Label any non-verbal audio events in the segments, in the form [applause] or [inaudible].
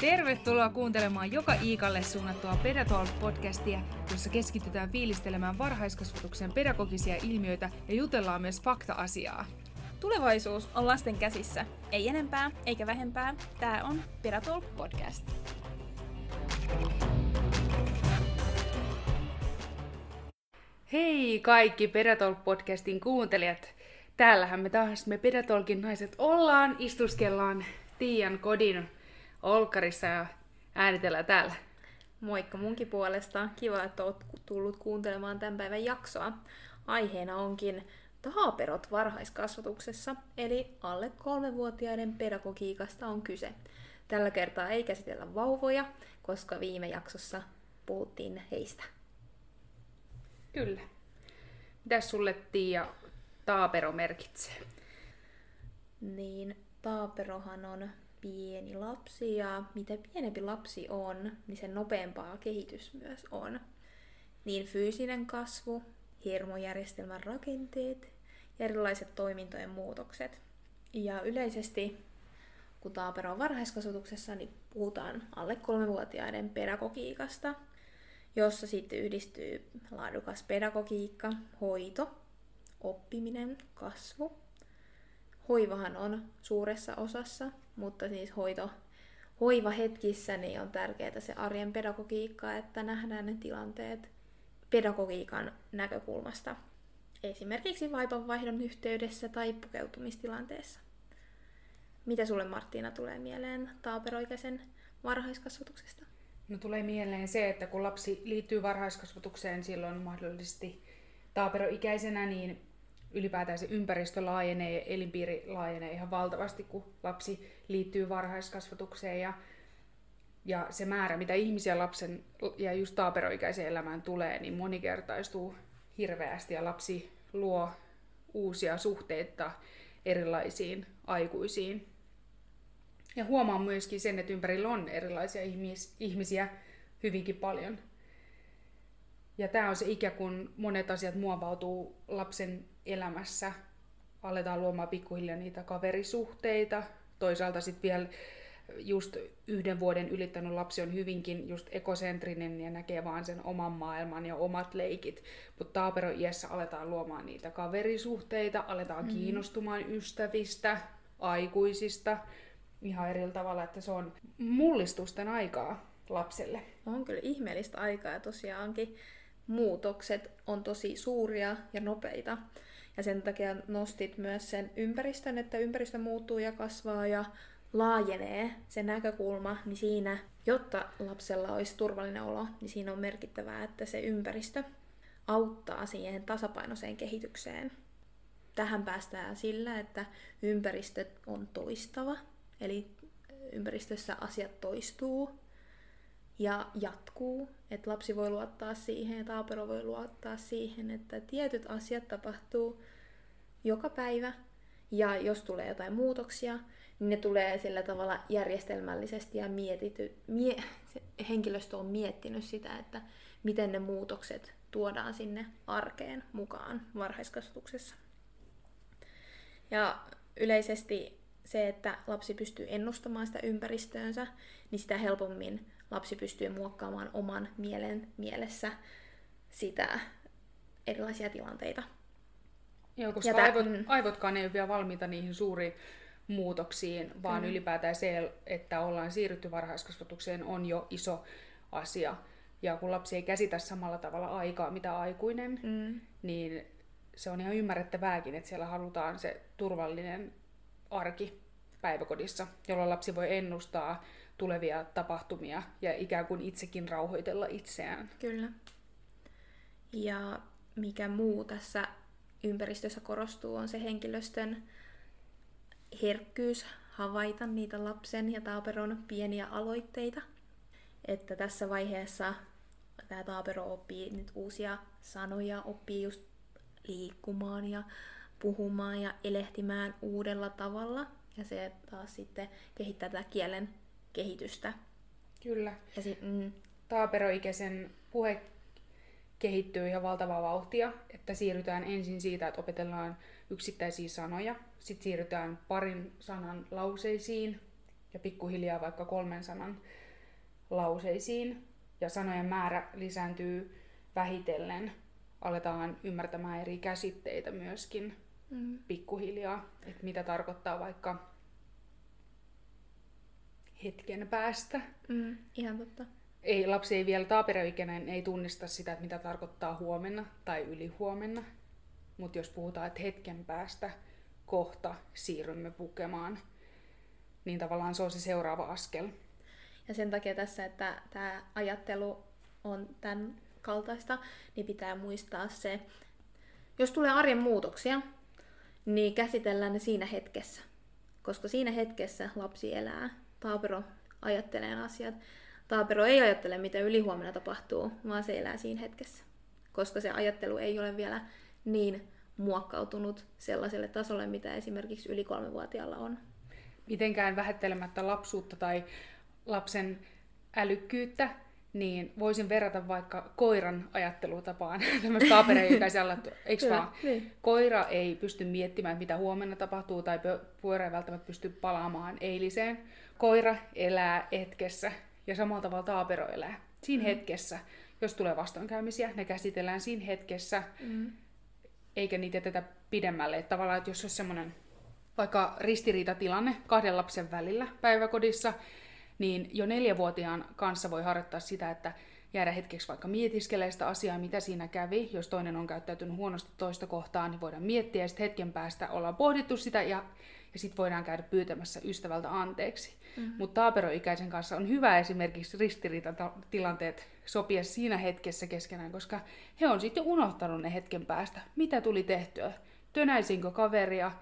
Tervetuloa kuuntelemaan joka Iikalle suunnattua Pedatalk-podcastia, jossa keskitytään fiilistelemään varhaiskasvatuksen pedagogisia ilmiöitä ja jutellaan myös fakta-asiaa. Tulevaisuus on lasten käsissä. Ei enempää eikä vähempää. Tämä on Pedatalk Podcast. Hei kaikki Pedatalk-podcastin kuuntelijat! Täällähän me taas me Pedatolkin naiset ollaan, istuskellaan Tiian kodin olkarissa ja äänitellään täällä. Moikka munkin puolesta. Kiva, että oot tullut kuuntelemaan tämän päivän jaksoa. Aiheena onkin taaperot varhaiskasvatuksessa, eli alle kolmevuotiaiden pedagogiikasta on kyse. Tällä kertaa ei käsitellä vauvoja, koska viime jaksossa puhuttiin heistä. Kyllä. Mitäs sulle Tiia taapero merkitsee? Niin, taaperohan on pieni lapsi ja mitä pienempi lapsi on, niin sen nopeampaa kehitys myös on. Niin fyysinen kasvu, hermojärjestelmän rakenteet ja erilaiset toimintojen muutokset. Ja yleisesti, kun taapero on varhaiskasvatuksessa, niin puhutaan alle kolmevuotiaiden pedagogiikasta, jossa sitten yhdistyy laadukas pedagogiikka, hoito, oppiminen, kasvu. Hoivahan on suuressa osassa, mutta siis hoito, hoivahetkissä niin on tärkeää se arjen pedagogiikka, että nähdään ne tilanteet pedagogiikan näkökulmasta. Esimerkiksi vaipanvaihdon yhteydessä tai pukeutumistilanteessa. Mitä sulle Marttiina tulee mieleen taaperoikäisen varhaiskasvatuksesta? No tulee mieleen se, että kun lapsi liittyy varhaiskasvatukseen silloin mahdollisesti taaperoikäisenä, niin ylipäätään se ympäristö laajenee ja elinpiiri laajenee ihan valtavasti, kun lapsi liittyy varhaiskasvatukseen ja, ja se määrä, mitä ihmisiä lapsen ja just taaperoikäisen elämään tulee, niin monikertaistuu hirveästi ja lapsi luo uusia suhteita erilaisiin aikuisiin. Ja huomaan myöskin sen, että ympärillä on erilaisia ihmis- ihmisiä hyvinkin paljon. Ja tämä on se ikä, kun monet asiat muovautuu lapsen elämässä. Aletaan luomaan pikkuhiljaa niitä kaverisuhteita. Toisaalta sitten vielä just yhden vuoden ylittänyt lapsi on hyvinkin just ekosentrinen ja näkee vaan sen oman maailman ja omat leikit. Mutta taapero iässä aletaan luomaan niitä kaverisuhteita, aletaan mm. kiinnostumaan ystävistä, aikuisista ihan eri tavalla, että se on mullistusten aikaa lapselle. On kyllä ihmeellistä aikaa ja tosiaankin muutokset on tosi suuria ja nopeita. Ja sen takia nostit myös sen ympäristön, että ympäristö muuttuu ja kasvaa ja laajenee se näkökulma, niin siinä, jotta lapsella olisi turvallinen olo, niin siinä on merkittävää, että se ympäristö auttaa siihen tasapainoiseen kehitykseen. Tähän päästään sillä, että ympäristö on toistava, eli ympäristössä asiat toistuu ja jatkuu, että lapsi voi luottaa siihen ja taapero voi luottaa siihen, että tietyt asiat tapahtuu joka päivä ja jos tulee jotain muutoksia, niin ne tulee sillä tavalla järjestelmällisesti ja mietity, mie, henkilöstö on miettinyt sitä, että miten ne muutokset tuodaan sinne arkeen mukaan varhaiskasvatuksessa. Ja yleisesti se, että lapsi pystyy ennustamaan sitä ympäristöönsä, niin sitä helpommin lapsi pystyy muokkaamaan oman mielen mielessä sitä erilaisia tilanteita. Joo, koska ja aivot, mm. aivotkaan ei ole vielä valmiita niihin suuriin muutoksiin, vaan mm. ylipäätään se, että ollaan siirrytty varhaiskasvatukseen, on jo iso asia. Ja kun lapsi ei käsitä samalla tavalla aikaa, mitä aikuinen, mm. niin se on ihan ymmärrettävääkin, että siellä halutaan se turvallinen arki päiväkodissa, jolloin lapsi voi ennustaa tulevia tapahtumia ja ikään kuin itsekin rauhoitella itseään. Kyllä. Ja mikä muu tässä ympäristössä korostuu, on se henkilöstön herkkyys havaita niitä lapsen ja taaperon pieniä aloitteita. Että tässä vaiheessa tämä taapero oppii nyt uusia sanoja, oppii just liikkumaan ja puhumaan ja elehtimään uudella tavalla. Ja se taas sitten kehittää tätä kielen kehitystä. Kyllä. Ja sit, mm. Taaperoikäisen puhe kehittyy ihan valtavaa vauhtia, että siirrytään ensin siitä, että opetellaan yksittäisiä sanoja, sitten siirrytään parin sanan lauseisiin, ja pikkuhiljaa vaikka kolmen sanan lauseisiin ja sanojen määrä lisääntyy vähitellen. Aletaan ymmärtämään eri käsitteitä myöskin mm. pikkuhiljaa, että mitä tarkoittaa vaikka hetken päästä. Mm, ihan totta. Ei, lapsi ei vielä taaperoikäinen ei tunnista sitä, että mitä tarkoittaa huomenna tai ylihuomenna. Mutta jos puhutaan, että hetken päästä kohta siirrymme pukemaan, niin tavallaan se on se seuraava askel. Ja sen takia tässä, että tämä ajattelu on tämän kaltaista, niin pitää muistaa se, jos tulee arjen muutoksia, niin käsitellään ne siinä hetkessä. Koska siinä hetkessä lapsi elää. Taapero ajattelee asiat. Taapero ei ajattele, mitä ylihuomenna tapahtuu, vaan se elää siinä hetkessä. Koska se ajattelu ei ole vielä niin muokkautunut sellaiselle tasolle, mitä esimerkiksi yli kolmevuotiaalla on. Mitenkään vähättelemättä lapsuutta tai lapsen älykkyyttä, niin voisin verrata vaikka koiran ajattelutapaan, [laughs] tämmöistä taapereikäisen [laughs] eikö vaan? Niin. Koira ei pysty miettimään, mitä huomenna tapahtuu, tai pyörä ei välttämättä pysty palaamaan eiliseen. Koira elää hetkessä, ja samalla tavalla taapero elää. Siinä mm. hetkessä, jos tulee vastoinkäymisiä, ne käsitellään siinä hetkessä, mm. eikä niitä jätetä pidemmälle. Että tavallaan, että jos on semmoinen vaikka ristiriitatilanne kahden lapsen välillä päiväkodissa, niin jo neljävuotiaan kanssa voi harjoittaa sitä, että jäädä hetkeksi vaikka mietiskelee sitä asiaa, mitä siinä kävi. Jos toinen on käyttäytynyt huonosti toista kohtaan, niin voidaan miettiä ja sitten hetken päästä ollaan pohdittu sitä ja, ja sitten voidaan käydä pyytämässä ystävältä anteeksi. Mm-hmm. Mutta taaperoikäisen kanssa on hyvä esimerkiksi ristiriitatilanteet sopia siinä hetkessä keskenään, koska he on sitten unohtanut ne hetken päästä, mitä tuli tehtyä. Tönäisinkö kaveria,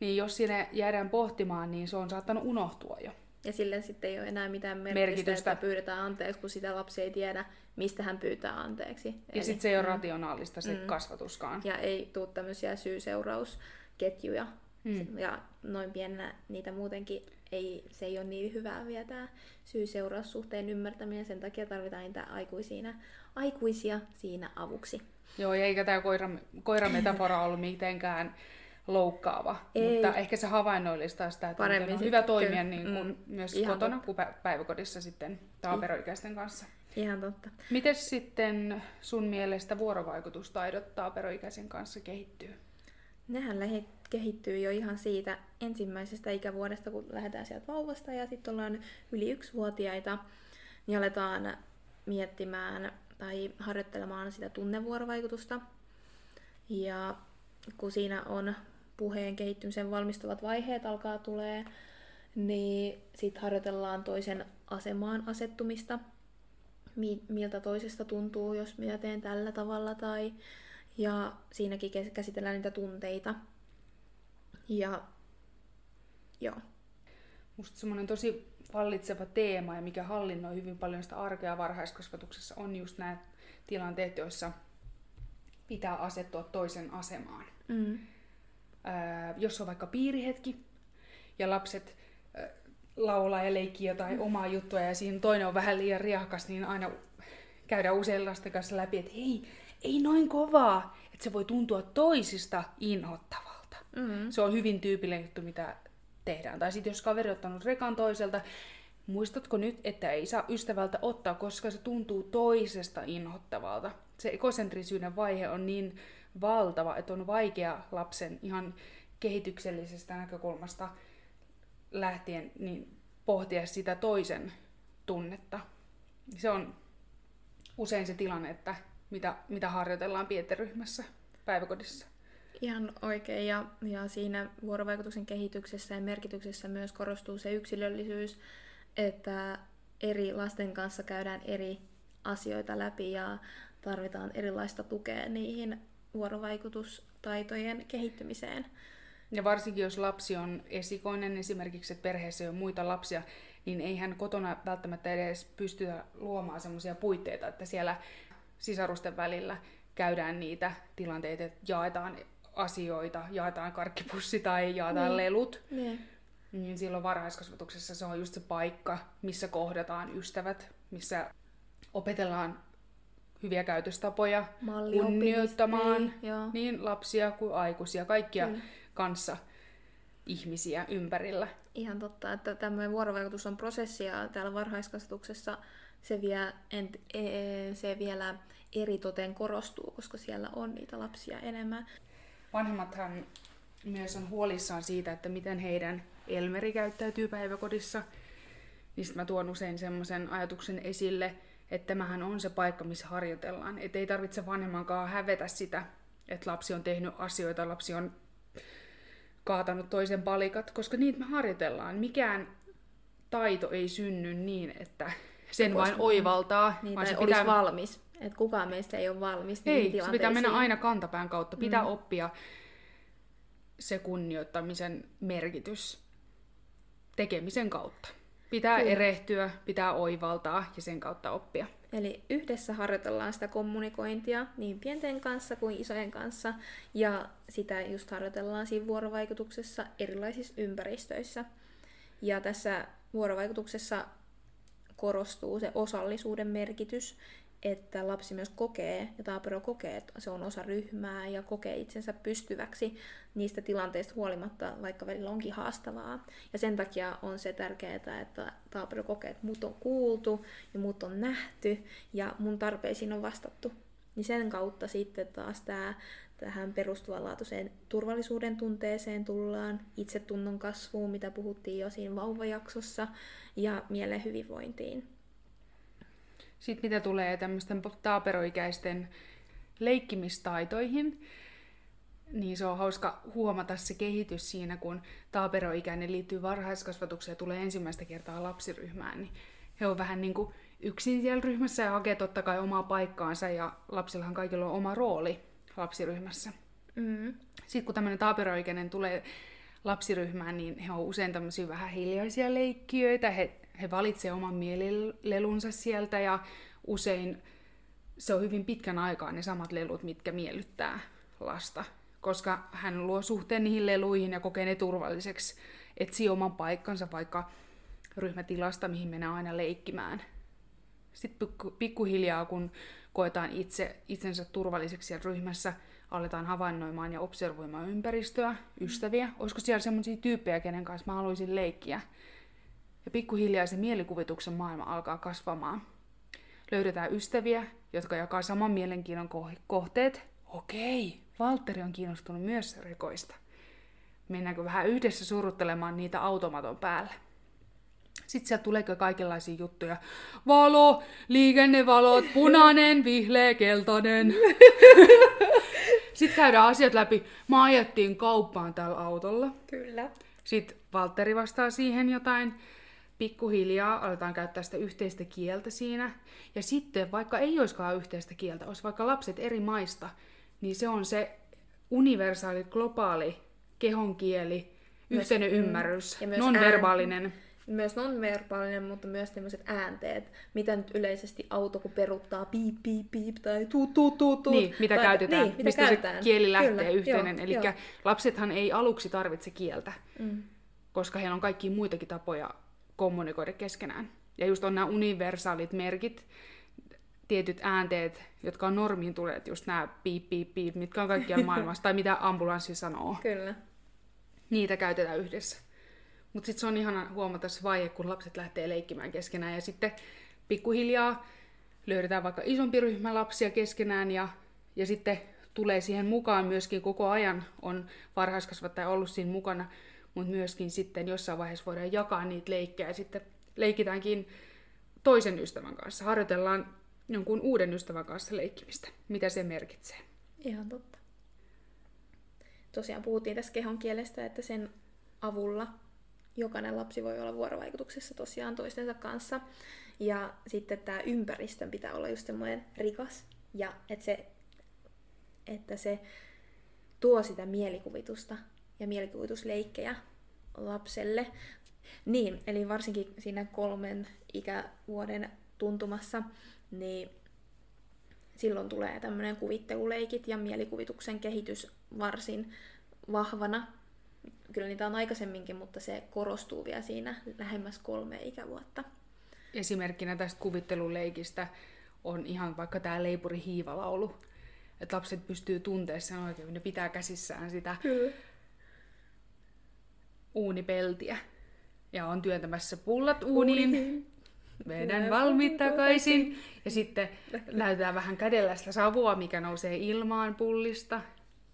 niin jos sinne jäädään pohtimaan, niin se on saattanut unohtua jo. Ja sille sitten ei ole enää mitään merkitystä, merkitystä. että pyydetään anteeksi, kun sitä lapsi ei tiedä, mistä hän pyytää anteeksi. Ja sitten se ei ole mm, rationaalista se mm, kasvatuskaan. Ja ei tule tämmöisiä syy-seurausketjuja. Mm. Ja noin pienenä niitä muutenkin ei, se ei ole niin hyvää vielä tämä syy-seuraussuhteen ymmärtäminen. Sen takia tarvitaan niitä aikuisia, aikuisia siinä avuksi. Joo, ja eikä tämä koira, koirametafora ollut mitenkään loukkaava, Ei. mutta ehkä se havainnollistaa sitä, että on hyvä toimia niin kuin mm, myös kotona totta. kuin päiväkodissa sitten taaperoikäisten kanssa. Ihan totta. Miten sitten sun mielestä vuorovaikutustaidot taaperoikäisen kanssa kehittyy? Nehän lähe- kehittyy jo ihan siitä ensimmäisestä ikävuodesta, kun lähdetään sieltä vauvasta ja sitten ollaan yli yksivuotiaita, niin aletaan miettimään tai harjoittelemaan sitä tunnevuorovaikutusta. Ja kun siinä on puheen kehittymisen valmistuvat vaiheet alkaa tulee, niin sitten harjoitellaan toisen asemaan asettumista, miltä toisesta tuntuu, jos minä teen tällä tavalla, tai ja siinäkin käsitellään niitä tunteita. Ja joo. Musta semmoinen tosi vallitseva teema ja mikä hallinnoi hyvin paljon sitä arkea varhaiskasvatuksessa on just nämä tilanteet, joissa pitää asettua toisen asemaan. Mm jos on vaikka piirihetki ja lapset laulaa ja leikkii jotain mm. omaa juttua ja siinä toinen on vähän liian riakas, niin aina käydään usein lasten kanssa läpi, että hei, ei noin kovaa, että se voi tuntua toisista inhottavalta. Mm-hmm. Se on hyvin tyypillinen juttu, mitä tehdään. Tai sitten jos kaveri on ottanut rekan toiselta, muistatko nyt, että ei saa ystävältä ottaa, koska se tuntuu toisesta inhottavalta. Se ekosentrisyyden vaihe on niin valtava, että on vaikea lapsen ihan kehityksellisestä näkökulmasta lähtien niin pohtia sitä toisen tunnetta. Se on usein se tilanne, että mitä, mitä harjoitellaan pieteryhmässä päiväkodissa. Ihan oikein, ja, ja siinä vuorovaikutuksen kehityksessä ja merkityksessä myös korostuu se yksilöllisyys, että eri lasten kanssa käydään eri asioita läpi ja tarvitaan erilaista tukea niihin vuorovaikutustaitojen kehittymiseen. Ja varsinkin jos lapsi on esikoinen, esimerkiksi että perheessä on muita lapsia, niin ei hän kotona välttämättä edes pystyä luomaan sellaisia puitteita, että siellä sisarusten välillä käydään niitä tilanteita, että jaetaan asioita, jaetaan karkkipussi tai jaetaan niin. lelut. Niin. niin silloin varhaiskasvatuksessa se on just se paikka, missä kohdataan ystävät, missä opetellaan hyviä käytöstapoja kunnioittamaan niin, niin lapsia kuin aikuisia, kaikkia mm. kanssa ihmisiä ympärillä. Ihan totta, että tämmöinen vuorovaikutus on prosessi ja täällä varhaiskasvatuksessa se, vie, ent, e, se vielä eritoten korostuu, koska siellä on niitä lapsia enemmän. Vanhemmathan myös on huolissaan siitä, että miten heidän Elmeri käyttäytyy päiväkodissa. Niin mä tuon usein semmoisen ajatuksen esille, että tämähän on se paikka, missä harjoitellaan. Että ei tarvitse vanhemmankaan hävetä sitä, että lapsi on tehnyt asioita, lapsi on kaatanut toisen palikat, koska niitä me harjoitellaan. Mikään taito ei synny niin, että sen koska vain oivaltaa. Niin, vaan se pitää... valmis. Että kukaan meistä ei ole valmis Ei, se pitää mennä aina kantapään kautta. Pitää mm. oppia se kunnioittamisen merkitys tekemisen kautta. Pitää Kyllä. erehtyä, pitää oivaltaa ja sen kautta oppia. Eli yhdessä harjoitellaan sitä kommunikointia niin pienten kanssa kuin isojen kanssa, ja sitä just harjoitellaan siinä vuorovaikutuksessa erilaisissa ympäristöissä. Ja tässä vuorovaikutuksessa korostuu se osallisuuden merkitys, että lapsi myös kokee, ja Taapero kokee, että se on osa ryhmää ja kokee itsensä pystyväksi niistä tilanteista huolimatta, vaikka välillä onkin haastavaa. Ja sen takia on se tärkeää, että Taapero kokee, että mut on kuultu ja mut on nähty ja mun tarpeisiin on vastattu. Niin sen kautta sitten taas tämä tähän perustuvanlaatuiseen turvallisuuden tunteeseen tullaan, itsetunnon kasvuun, mitä puhuttiin jo siinä vauvajaksossa, ja mielen hyvinvointiin. Sitten mitä tulee tämmöisten taaperoikäisten leikkimistaitoihin, niin se on hauska huomata se kehitys siinä, kun taaperoikäinen liittyy varhaiskasvatukseen ja tulee ensimmäistä kertaa lapsiryhmään, niin he on vähän niin kuin yksin siellä ryhmässä ja hakee totta kai omaa paikkaansa ja lapsillahan kaikilla on oma rooli lapsiryhmässä. Mm. Sitten kun tämmöinen taaperoikäinen tulee lapsiryhmään, niin he on usein tämmöisiä vähän hiljaisia leikkiöitä. He, he valitsevat oman mielilelunsa sieltä ja usein se on hyvin pitkän aikaa ne samat lelut, mitkä miellyttää lasta, koska hän luo suhteen niihin leluihin ja kokee ne turvalliseksi, etsii oman paikkansa vaikka ryhmätilasta, mihin mennään aina leikkimään. Sitten pikkuhiljaa, kun koetaan itse, itsensä turvalliseksi siellä ryhmässä, aletaan havainnoimaan ja observoimaan ympäristöä, ystäviä. Olisiko siellä sellaisia tyyppejä, kenen kanssa mä haluaisin leikkiä? Ja pikkuhiljaa se mielikuvituksen maailma alkaa kasvamaan. Löydetään ystäviä, jotka jakaa saman mielenkiinnon kohteet. Okei, Valtteri on kiinnostunut myös rekoista. Mennäänkö vähän yhdessä suruttelemaan niitä automaton päällä? Sitten sieltä tuleekin kaikenlaisia juttuja. Valo, liikennevalot, punainen, vihleä, keltainen. [laughs] Sitten käydään asiat läpi. Mä ajettiin kauppaan tällä autolla. Kyllä. Sitten Valtteri vastaa siihen jotain. Pikkuhiljaa aletaan käyttää sitä yhteistä kieltä siinä. Ja sitten, vaikka ei olisikaan yhteistä kieltä, olisi vaikka lapset eri maista, niin se on se universaali, globaali kehonkieli, yhteinen myös, ymmärrys, ja myös nonverbaalinen. Ään myös non-verbaalinen, mutta myös tämmöiset äänteet, mitä nyt yleisesti auto kun peruttaa piip, piip, piip tai tuu, tuu, tuu, tuu. Niin, mitä tai, käytetään, niin, mitä mistä käytetään. se kieli lähtee Kyllä, yhteinen. Eli lapsethan ei aluksi tarvitse kieltä, mm. koska heillä on kaikki muitakin tapoja kommunikoida keskenään. Ja just on nämä universaalit merkit, tietyt äänteet, jotka on normiin tulleet, just nämä piip, piip, piip, mitkä on kaikkiaan [laughs] maailmassa, tai mitä ambulanssi sanoo. Kyllä. Niitä käytetään yhdessä. Mutta sitten se on ihana huomata se vaihe, kun lapset lähtee leikkimään keskenään ja sitten pikkuhiljaa löydetään vaikka isompi ryhmä lapsia keskenään ja, ja sitten tulee siihen mukaan myöskin koko ajan on varhaiskasvattaja ollut siinä mukana, mutta myöskin sitten jossain vaiheessa voidaan jakaa niitä leikkejä ja sitten leikitäänkin toisen ystävän kanssa. Harjoitellaan jonkun uuden ystävän kanssa leikkimistä, mitä se merkitsee. Ihan totta. Tosiaan puhuttiin tässä kehon kielestä, että sen avulla jokainen lapsi voi olla vuorovaikutuksessa tosiaan toistensa kanssa. Ja sitten tämä ympäristön pitää olla just semmoinen rikas ja että se, että se tuo sitä mielikuvitusta ja mielikuvitusleikkejä lapselle. Niin, eli varsinkin siinä kolmen ikävuoden tuntumassa, niin silloin tulee tämmöinen kuvitteluleikit ja mielikuvituksen kehitys varsin vahvana kyllä niitä on aikaisemminkin, mutta se korostuu vielä siinä lähemmäs kolme ikävuotta. Esimerkkinä tästä kuvitteluleikistä on ihan vaikka tämä leipuri hiivalaulu. Että lapset pystyy tuntemaan sen oikein, ne pitää käsissään sitä Kyllä. Uunipeltiä. ja on työntämässä pullat uuniin. Vedän valmiit takaisin. Ja sitten näytetään vähän kädellä sitä savua, mikä nousee ilmaan pullista.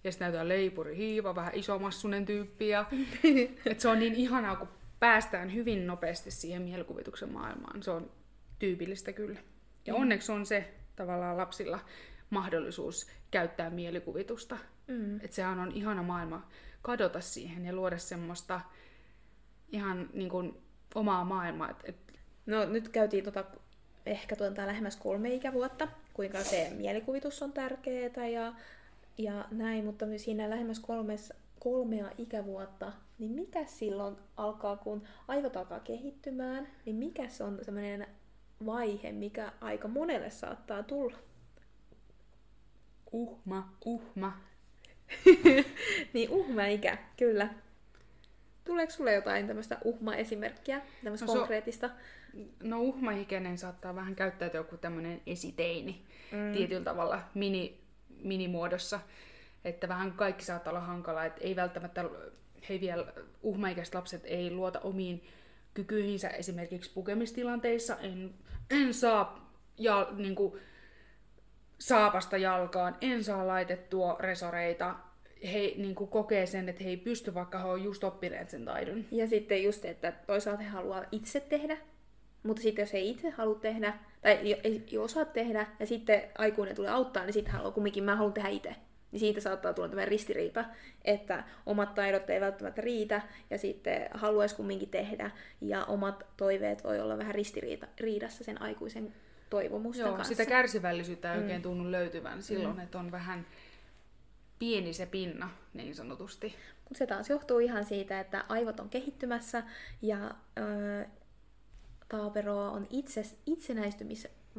Ja sitten näytetään leipuri hiiva, vähän isomassunen tyyppi. Ja... [laughs] Et se on niin ihanaa, kun päästään hyvin nopeasti siihen mielikuvituksen maailmaan. Se on tyypillistä kyllä. Ja mm. onneksi on se tavallaan lapsilla mahdollisuus käyttää mielikuvitusta. Mm. Että sehän on ihana maailma kadota siihen ja luoda semmoista ihan niin kuin omaa maailmaa. Et, et... No nyt käytiin tota, ehkä tuota lähemmäs kolme ikävuotta, kuinka se mielikuvitus on tärkeää ja, ja näin, mutta siinä lähemmäs kolmes, kolmea ikävuotta, niin mikä silloin alkaa, kun aivot alkaa kehittymään, niin mikä se on semmoinen vaihe, mikä aika monelle saattaa tulla? Uhma, uhma. Niin uhma-ikä, kyllä. Tuleeko sulle jotain tämmöistä uhma-esimerkkiä, tämmöistä no, konkreettista? So, no uhma-ikäinen saattaa vähän käyttäytyä joku tämmöinen esiteini mm. tietyllä tavalla mini, minimuodossa. Että vähän kaikki saattaa olla hankalaa, että ei välttämättä he vielä uhmaikäiset lapset ei luota omiin kykyihinsä esimerkiksi pukemistilanteissa. En, en saa ja, niin kuin, saapasta jalkaan, en saa laitettua resoreita, he niin kuin kokee sen, että he ei pysty, vaikka he on just oppineet sen taidon. Ja sitten just, että toisaalta he haluaa itse tehdä, mutta sitten jos ei itse halua tehdä, tai ei, ei osaa tehdä, ja sitten aikuinen tulee auttaa, niin sitten haluaa kumminkin, mä haluan tehdä itse. Niin siitä saattaa tulla tämmöinen ristiriita, että omat taidot ei välttämättä riitä, ja sitten haluaisi kumminkin tehdä, ja omat toiveet voi olla vähän ristiriidassa sen aikuisen toivomusten Joo, kanssa. sitä kärsivällisyyttä ei mm. oikein tunnu löytyvän silloin, mm. että on vähän pieni se pinna, niin sanotusti. Mutta se taas johtuu ihan siitä, että aivot on kehittymässä ja ö, taaperoa on itse,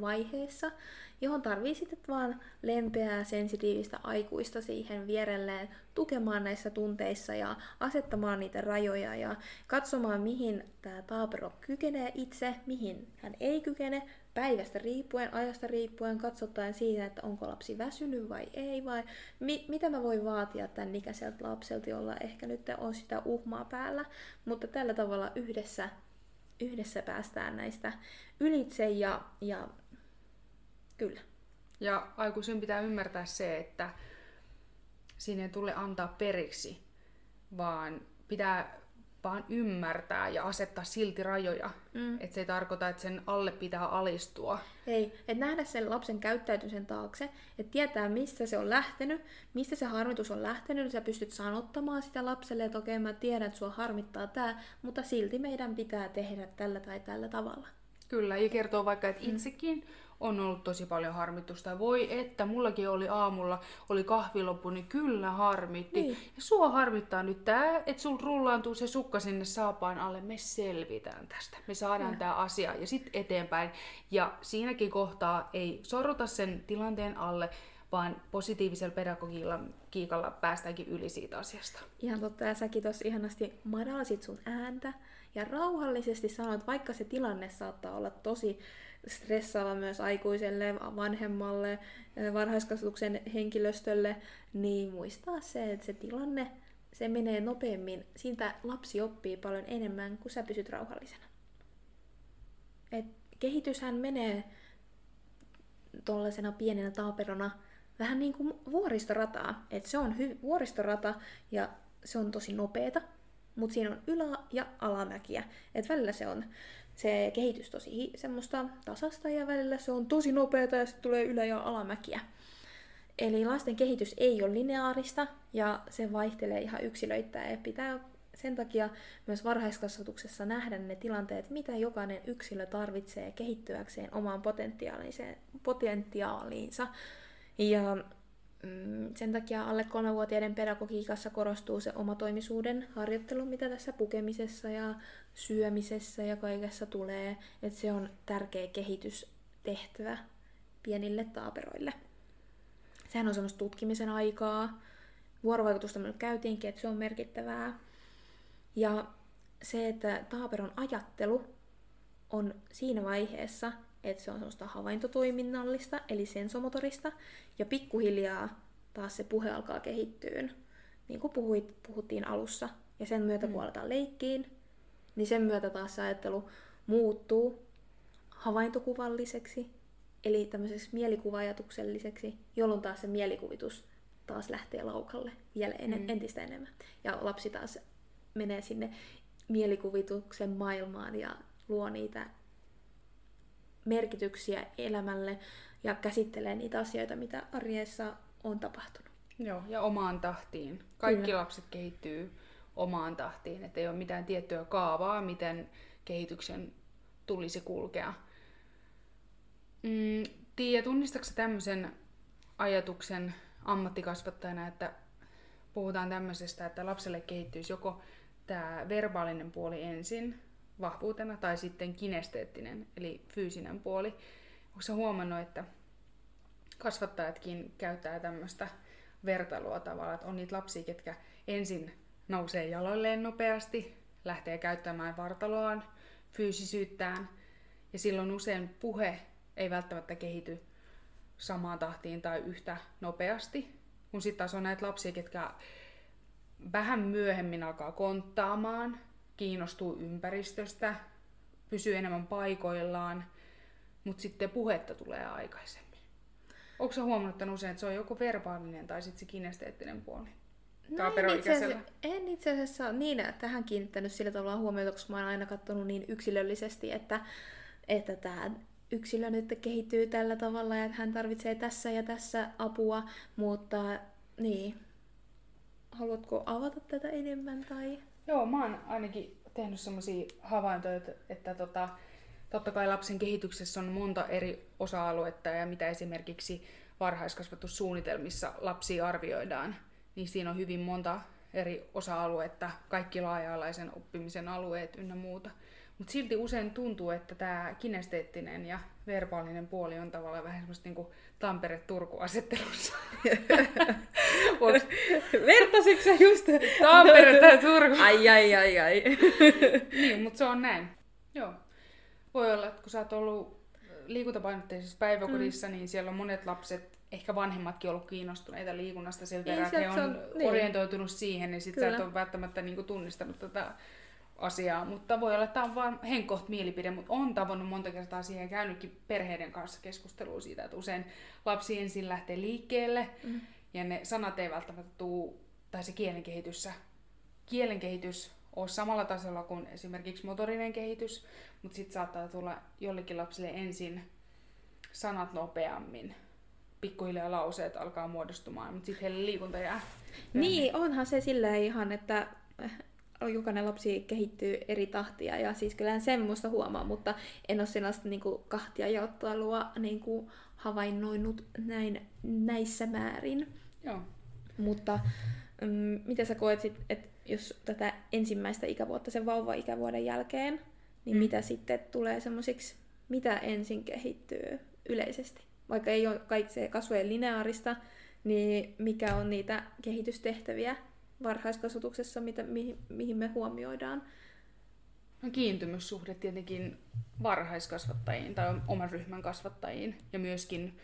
itsenäistymisvaiheessa, johon tarvii sitten vaan lempeää, sensitiivistä aikuista siihen vierelleen tukemaan näissä tunteissa ja asettamaan niitä rajoja ja katsomaan, mihin tämä taapero kykenee itse, mihin hän ei kykene, päivästä riippuen, ajasta riippuen, katsotaan siitä, että onko lapsi väsynyt vai ei, vai mi- mitä mä voin vaatia tämän ikäiseltä lapselta, jolla ehkä nyt on sitä uhmaa päällä, mutta tällä tavalla yhdessä, yhdessä päästään näistä ylitse ja, ja kyllä. Ja aikuisen pitää ymmärtää se, että siinä ei tule antaa periksi, vaan pitää vaan ymmärtää ja asettaa silti rajoja. Mm. Että se ei tarkoita, että sen alle pitää alistua. Ei, että nähdä sen lapsen käyttäytymisen taakse, että tietää mistä se on lähtenyt, mistä se harmitus on lähtenyt, niin sä pystyt sanottamaan sitä lapselle, että okei mä tiedän, että sua harmittaa tämä, mutta silti meidän pitää tehdä tällä tai tällä tavalla. Kyllä, ja kertoo vaikka, että mm. itsekin mm on ollut tosi paljon harmitusta. Voi että, mullakin oli aamulla, oli kahviloppu, niin kyllä harmitti. Niin. Ja sua harmittaa nyt tää, että sul rullaantuu se sukka sinne saapaan alle. Me selvitään tästä. Me saadaan tämä asia ja sitten eteenpäin. Ja siinäkin kohtaa ei sorruta sen tilanteen alle, vaan positiivisella pedagogiikalla päästäänkin yli siitä asiasta. Ihan totta, ja säkin tuossa ihanasti madalsit sun ääntä ja rauhallisesti sanoit, vaikka se tilanne saattaa olla tosi stressaava myös aikuiselle, vanhemmalle, varhaiskasvatuksen henkilöstölle, niin muistaa se, että se tilanne, se menee nopeammin. Siitä lapsi oppii paljon enemmän, kun sä pysyt rauhallisena. Et kehityshän menee tuollaisena pienenä taaperona vähän niin kuin vuoristorataa. Et se on hy- vuoristorata ja se on tosi nopeeta, mutta siinä on ylä- ja alamäkiä. Et välillä se on se kehitys tosi semmoista tasasta ja välillä se on tosi nopeata ja sitten tulee ylä- ja alamäkiä. Eli lasten kehitys ei ole lineaarista ja se vaihtelee ihan yksilöittäin ja pitää sen takia myös varhaiskasvatuksessa nähdä ne tilanteet, mitä jokainen yksilö tarvitsee kehittyäkseen omaan potentiaaliinsa. Ja Mm, sen takia alle kolmevuotiaiden pedagogiikassa korostuu se omatoimisuuden harjoittelu, mitä tässä pukemisessa ja syömisessä ja kaikessa tulee, että se on tärkeä kehitystehtävä pienille taaperoille. Sehän on semmoista tutkimisen aikaa. Vuorovaikutusta me käytiinkin, että se on merkittävää. Ja se, että taaperon ajattelu on siinä vaiheessa, että se on semmoista havaintotoiminnallista, eli sensomotorista, ja pikkuhiljaa taas se puhe alkaa kehittyä, niin kuin puhuit, puhuttiin alussa. Ja sen myötä, mm. kun aletaan leikkiin, niin sen myötä taas se ajattelu muuttuu havaintokuvalliseksi, eli tämmöiseksi mielikuva-ajatukselliseksi, jolloin taas se mielikuvitus taas lähtee laukalle vielä en- mm. entistä enemmän. Ja lapsi taas menee sinne mielikuvituksen maailmaan ja luo niitä merkityksiä elämälle ja käsittelee niitä asioita, mitä arjessa on tapahtunut. Joo, ja omaan tahtiin. Kaikki Kyllä. lapset kehittyy omaan tahtiin, että ei ole mitään tiettyä kaavaa, miten kehityksen tulisi kulkea. Mm, Tiia, tunnistatko tämmöisen ajatuksen ammattikasvattajana, että puhutaan tämmöisestä, että lapselle kehittyisi joko tämä verbaalinen puoli ensin vahvuutena tai sitten kinesteettinen, eli fyysinen puoli. Onko sä huomannut, että kasvattajatkin käyttää tämmöistä vertailua tavalla, että on niitä lapsia, ketkä ensin nousee jaloilleen nopeasti, lähtee käyttämään vartaloaan, fyysisyyttään, ja silloin usein puhe ei välttämättä kehity samaan tahtiin tai yhtä nopeasti, kun sitten taas on näitä lapsia, ketkä vähän myöhemmin alkaa konttaamaan, kiinnostuu ympäristöstä, pysyy enemmän paikoillaan, mutta sitten puhetta tulee aikaisemmin. Onko huomannut että usein, että se on joko verbaalinen tai sitten se kinesteettinen puoli? No en, itse asiassa, en itse asiassa niin tähän kiinnittänyt sillä tavalla huomiota, koska mä oon aina katsonut niin yksilöllisesti, että, että tämä yksilö nyt kehittyy tällä tavalla ja että hän tarvitsee tässä ja tässä apua, mutta niin, haluatko avata tätä enemmän? Tai? Joo, mä oon ainakin tehnyt sellaisia havaintoja, että, että tota, totta kai lapsen kehityksessä on monta eri osa-aluetta ja mitä esimerkiksi varhaiskasvatussuunnitelmissa lapsi arvioidaan, niin siinä on hyvin monta eri osa-aluetta, kaikki laaja-alaisen oppimisen alueet ynnä muuta. Mutta silti usein tuntuu, että tämä kinesteettinen ja verbaalinen puoli on tavallaan vähän semmoista niinku Tampere-Turku-asettelussa. [laughs] Vertasitko sä just Tampere tai Turku? Ai, ai, ai, ai. [laughs] niin, mutta se on näin. Joo. Voi olla, että kun sä oot ollut liikuntapainotteisessa päiväkodissa, mm. niin siellä on monet lapset, ehkä vanhemmatkin ollut kiinnostuneita liikunnasta siltä niin, verran, että he on, on niin. orientoitunut siihen, niin sit sä et ole välttämättä niinku tunnistanut tätä asiaa, mutta voi olla, että tämä on vain henkoht mielipide, mutta on tavannut monta kertaa siihen käynytkin perheiden kanssa keskustelua siitä, että usein lapsi ensin lähtee liikkeelle mm. ja ne sanat ei välttämättä tuu, tai se kielenkehitys, kielenkehitys ole samalla tasolla kuin esimerkiksi motorinen kehitys, mutta sitten saattaa tulla jollekin lapsille ensin sanat nopeammin, pikkuhiljaa lauseet alkaa muodostumaan, mutta sitten heille liikunta jää. Niin, onhan se silleen ihan, että jokainen lapsi kehittyy eri tahtia ja siis kyllä semmoista huomaa, mutta en ole sellaista niin kuin, kahtia jaottelua niin kuin, havainnoinut näin, näissä määrin. Joo. Mutta mm, miten sä koet sit, että jos tätä ensimmäistä ikävuotta sen vauva-ikävuoden jälkeen, niin mm. mitä sitten tulee semmoisiksi, mitä ensin kehittyy yleisesti? Vaikka ei ole kaikki se kasvojen lineaarista, niin mikä on niitä kehitystehtäviä, varhaiskasvatuksessa, mitä, mihin, mihin me huomioidaan? No kiintymyssuhde tietenkin varhaiskasvattajiin tai oman ryhmän kasvattajiin ja myöskin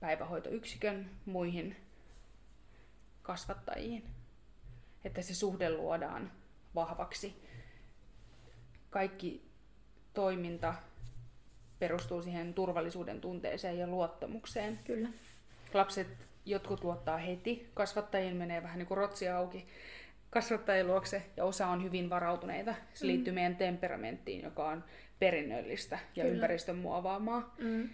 päivähoitoyksikön muihin kasvattajiin. Että se suhde luodaan vahvaksi. Kaikki toiminta perustuu siihen turvallisuuden tunteeseen ja luottamukseen. Kyllä. Lapset jotkut luottaa heti, kasvattajien menee vähän niin kuin rotsi auki kasvattajien luokse ja osa on hyvin varautuneita. Se mm. liittyy meidän temperamenttiin, joka on perinnöllistä ja Kyllä. ympäristön muovaamaa. Mm.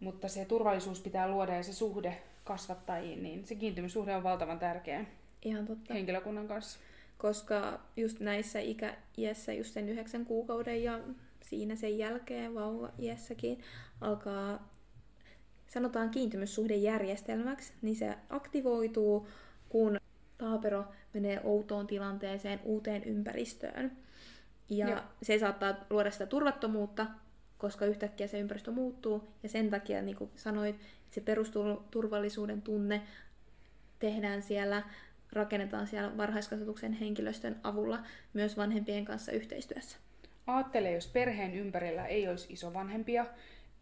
Mutta se turvallisuus pitää luoda ja se suhde kasvattajiin, niin se kiintymyssuhde on valtavan tärkeä Ihan totta. henkilökunnan kanssa. Koska just näissä ikä-iässä, just sen yhdeksän kuukauden ja siinä sen jälkeen vauva-iässäkin alkaa sanotaan kiintymyssuhdejärjestelmäksi, niin se aktivoituu, kun taapero menee outoon tilanteeseen, uuteen ympäristöön. Ja Joo. se saattaa luoda sitä turvattomuutta, koska yhtäkkiä se ympäristö muuttuu. Ja sen takia, niin kuin sanoit, se perusturvallisuuden tunne tehdään siellä, rakennetaan siellä varhaiskasvatuksen henkilöstön avulla myös vanhempien kanssa yhteistyössä. Aattele, jos perheen ympärillä ei olisi isovanhempia,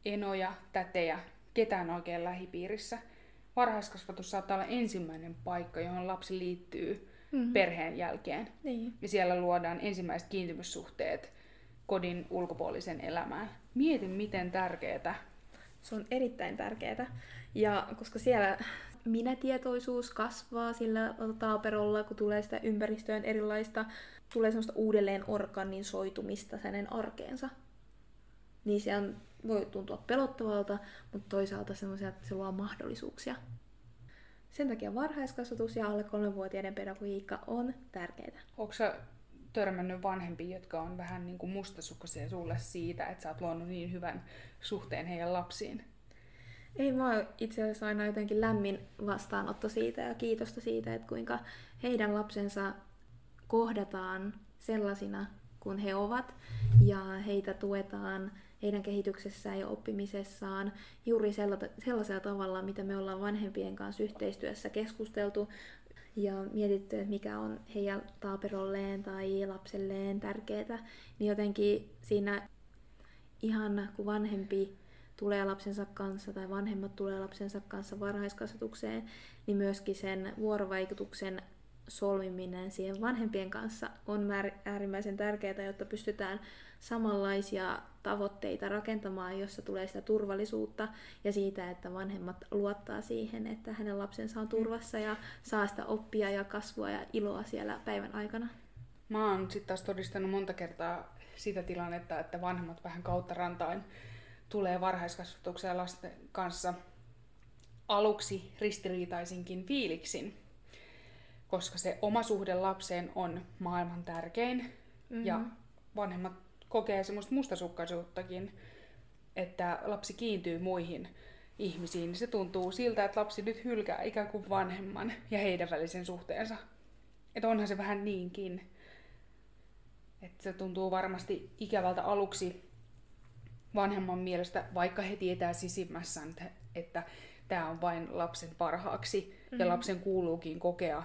enoja, tätejä, ketään oikein lähipiirissä. Varhaiskasvatus saattaa olla ensimmäinen paikka, johon lapsi liittyy mm-hmm. perheen jälkeen. Niin. Ja siellä luodaan ensimmäiset kiintymyssuhteet kodin ulkopuolisen elämään. Mietin, miten tärkeää. Se on erittäin tärkeää. Ja koska siellä minätietoisuus kasvaa sillä taaperolla, kun tulee sitä ympäristöön erilaista, tulee semmoista uudelleen organisoitumista hänen arkeensa. Niin se on, voi tuntua pelottavalta, mutta toisaalta semmoisia, että se luo mahdollisuuksia. Sen takia varhaiskasvatus ja alle kolmenvuotiaiden pedagogiikka on tärkeää. Onko sä törmännyt vanhempia, jotka on vähän niin kuin mustasukkaisia sulle siitä, että sä oot luonut niin hyvän suhteen heidän lapsiin? Ei mä itse asiassa aina jotenkin lämmin vastaanotto siitä ja kiitosta siitä, että kuinka heidän lapsensa kohdataan sellaisina kuin he ovat ja heitä tuetaan heidän kehityksessään ja oppimisessaan juuri sellaisella tavalla, mitä me ollaan vanhempien kanssa yhteistyössä keskusteltu ja mietitty, että mikä on heidän taaperolleen tai lapselleen tärkeää, niin jotenkin siinä ihan kun vanhempi tulee lapsensa kanssa tai vanhemmat tulee lapsensa kanssa varhaiskasvatukseen, niin myöskin sen vuorovaikutuksen solmiminen siihen vanhempien kanssa on äärimmäisen tärkeää, jotta pystytään samanlaisia tavoitteita rakentamaan, jossa tulee sitä turvallisuutta ja siitä, että vanhemmat luottaa siihen, että hänen lapsensa on turvassa ja saa sitä oppia ja kasvua ja iloa siellä päivän aikana. Mä oon sitten taas todistanut monta kertaa sitä tilannetta, että vanhemmat vähän kautta rantain tulee varhaiskasvatukseen lasten kanssa aluksi ristiriitaisinkin fiiliksin, koska se oma suhde lapseen on maailman tärkein mm-hmm. ja vanhemmat kokee semmoista mustasukkaisuuttakin, että lapsi kiintyy muihin ihmisiin. Se tuntuu siltä, että lapsi nyt hylkää ikään kuin vanhemman ja heidän välisen suhteensa. Että onhan se vähän niinkin. Että se tuntuu varmasti ikävältä aluksi vanhemman mielestä, vaikka he tietää sisimmässään, että, että tämä on vain lapsen parhaaksi mm-hmm. ja lapsen kuuluukin kokea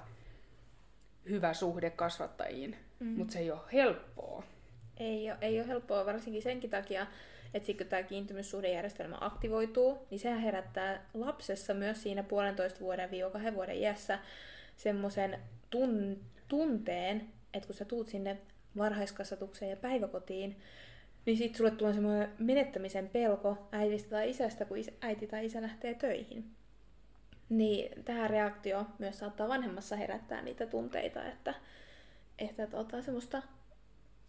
hyvä suhde kasvattajiin. Mm-hmm. Mutta se ei ole helppoa. Ei ole, ei ole helppoa varsinkin senkin takia, että sitten kun tämä kiintymyssuhdejärjestelmä aktivoituu, niin sehän herättää lapsessa myös siinä puolentoista vuoden viiva kahden vuoden iässä semmoisen tun, tunteen, että kun sä tuut sinne varhaiskasvatukseen ja päiväkotiin, niin sitten sulle tulee semmoinen menettämisen pelko äidistä tai isästä, kun äiti tai isä lähtee töihin. Niin tämä reaktio myös saattaa vanhemmassa herättää niitä tunteita, että, että tota, semmoista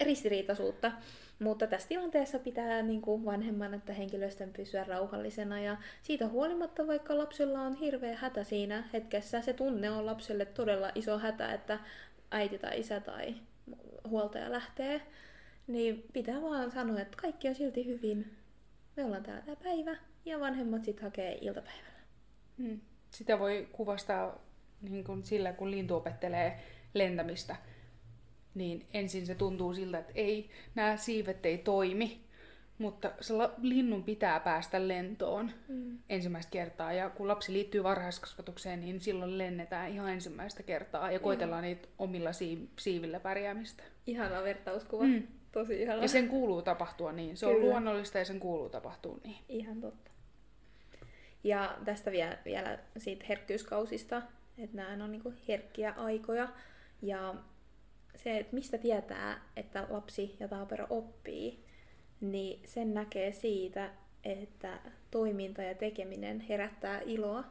ristiriitaisuutta. Mutta tässä tilanteessa pitää niin kuin vanhemman että henkilöstön pysyä rauhallisena ja siitä huolimatta, vaikka lapsella on hirveä hätä siinä hetkessä, se tunne on lapselle todella iso hätä, että äiti tai isä tai huoltaja lähtee, niin pitää vaan sanoa, että kaikki on silti hyvin. Me ollaan täällä tämä päivä ja vanhemmat sitten hakee iltapäivällä. Hmm. Sitä voi kuvastaa niin kuin sillä, kun lintu opettelee lentämistä niin ensin se tuntuu siltä, että ei, nämä siivet ei toimi, mutta se linnun pitää päästä lentoon mm. ensimmäistä kertaa. Ja kun lapsi liittyy varhaiskasvatukseen, niin silloin lennetään ihan ensimmäistä kertaa ja koitellaan mm. niitä omilla siivillä pärjäämistä. Ihana vertauskuva. Mm. Tosi ihana. Ja sen kuuluu tapahtua niin. Se Kyllä. on luonnollista ja sen kuuluu tapahtua niin. Ihan totta. Ja tästä vielä, vielä siitä herkkyyskausista, että nämä on niinku herkkiä aikoja. Ja se, että mistä tietää, että lapsi ja taapero oppii, niin sen näkee siitä, että toiminta ja tekeminen herättää iloa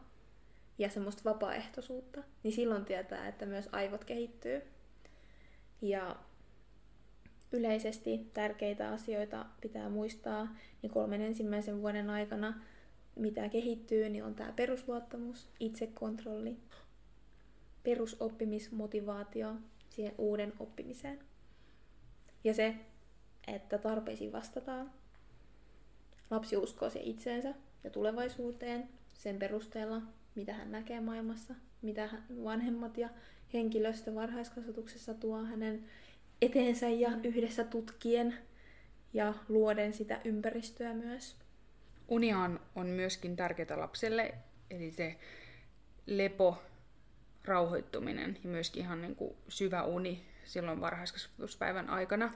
ja semmoista vapaaehtoisuutta, niin silloin tietää, että myös aivot kehittyy. Ja yleisesti tärkeitä asioita pitää muistaa, niin kolmen ensimmäisen vuoden aikana, mitä kehittyy, niin on tämä perusluottamus, itsekontrolli, perusoppimismotivaatio siihen uuden oppimiseen. Ja se, että tarpeisiin vastataan. Lapsi uskoo se itseensä ja tulevaisuuteen sen perusteella, mitä hän näkee maailmassa, mitä vanhemmat ja henkilöstö varhaiskasvatuksessa tuo hänen eteensä ja yhdessä tutkien ja luoden sitä ympäristöä myös. Uniaan on myöskin tärkeää lapselle, eli se lepo rauhoittuminen ja myöskin ihan niin kuin syvä uni silloin varhaiskasvatuspäivän aikana.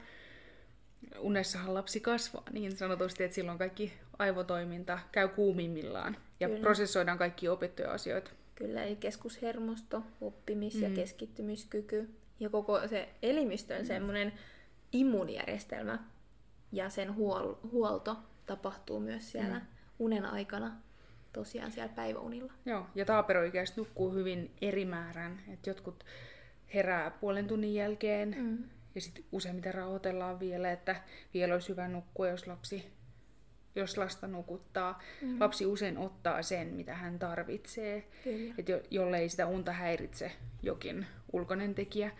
Unessahan lapsi kasvaa niin sanotusti, että silloin kaikki aivotoiminta käy kuumimmillaan ja Kyllä. prosessoidaan kaikki opittuja asioita. Kyllä, eli keskushermosto, oppimis- mm. ja keskittymiskyky ja koko se elimistön mm. semmoinen immuunijärjestelmä ja sen huol- huolto tapahtuu myös siellä mm. unen aikana tosiaan siellä päiväunilla. Joo, ja taaperoikäiset nukkuu hyvin eri määrän. että jotkut herää puolen tunnin jälkeen mm. ja sitten useimmiten rauhoitellaan vielä, että vielä olisi hyvä nukkua, jos lapsi jos lasta nukuttaa. Mm. Lapsi usein ottaa sen, mitä hän tarvitsee, että jo, jollei sitä unta häiritse jokin ulkoinen tekijä.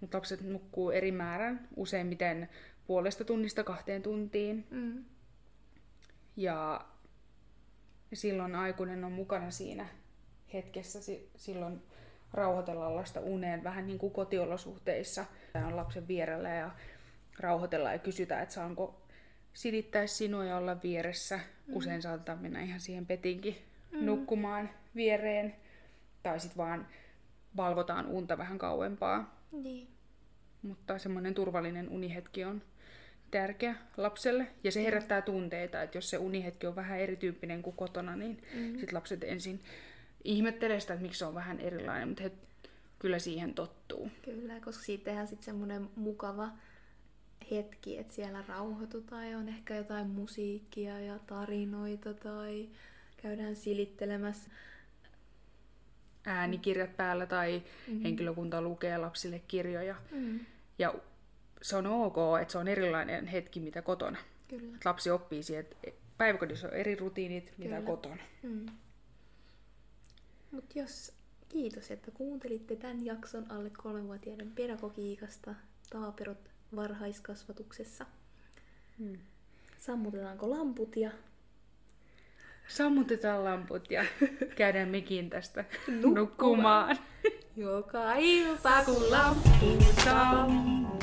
Mutta lapset nukkuu eri määrän, useimmiten puolesta tunnista kahteen tuntiin. Mm. Ja silloin aikuinen on mukana siinä hetkessä, silloin rauhoitella lasta uneen vähän niin kuin kotiolosuhteissa. Tämä on lapsen vierellä ja rauhoitella ja kysytä, että saanko silittää sinua ja olla vieressä. Mm. Usein saattaa mennä ihan siihen petinkin mm. nukkumaan viereen. Tai sitten vaan valvotaan unta vähän kauempaa. Niin. Mutta semmoinen turvallinen unihetki on tärkeä lapselle. Ja se herättää tunteita, että jos se unihetki on vähän erityyppinen kuin kotona, niin mm. sit lapset ensin ihmettelee sitä, että miksi se on vähän erilainen, mutta he kyllä siihen tottuu. Kyllä, koska siitä tehdään sitten semmoinen mukava hetki, että siellä rauhoitutaan ja on ehkä jotain musiikkia ja tarinoita tai käydään silittelemässä äänikirjat päällä tai mm-hmm. henkilökunta lukee lapsille kirjoja. Mm-hmm. Ja se on ok, että se on erilainen hetki mitä kotona. Kyllä. Lapsi oppii siihen, että päiväkodissa on eri rutiinit Kyllä. mitä kotona. Mm. Mut jos kiitos, että kuuntelitte tämän jakson alle kolmevuotiaiden pedagogiikasta taaperot varhaiskasvatuksessa. Hmm. Sammutetaanko lamput ja... Sammutetaan lamput ja [laughs] käydään mekin tästä nukkumaan. Joka ilta kun lamput sammuu.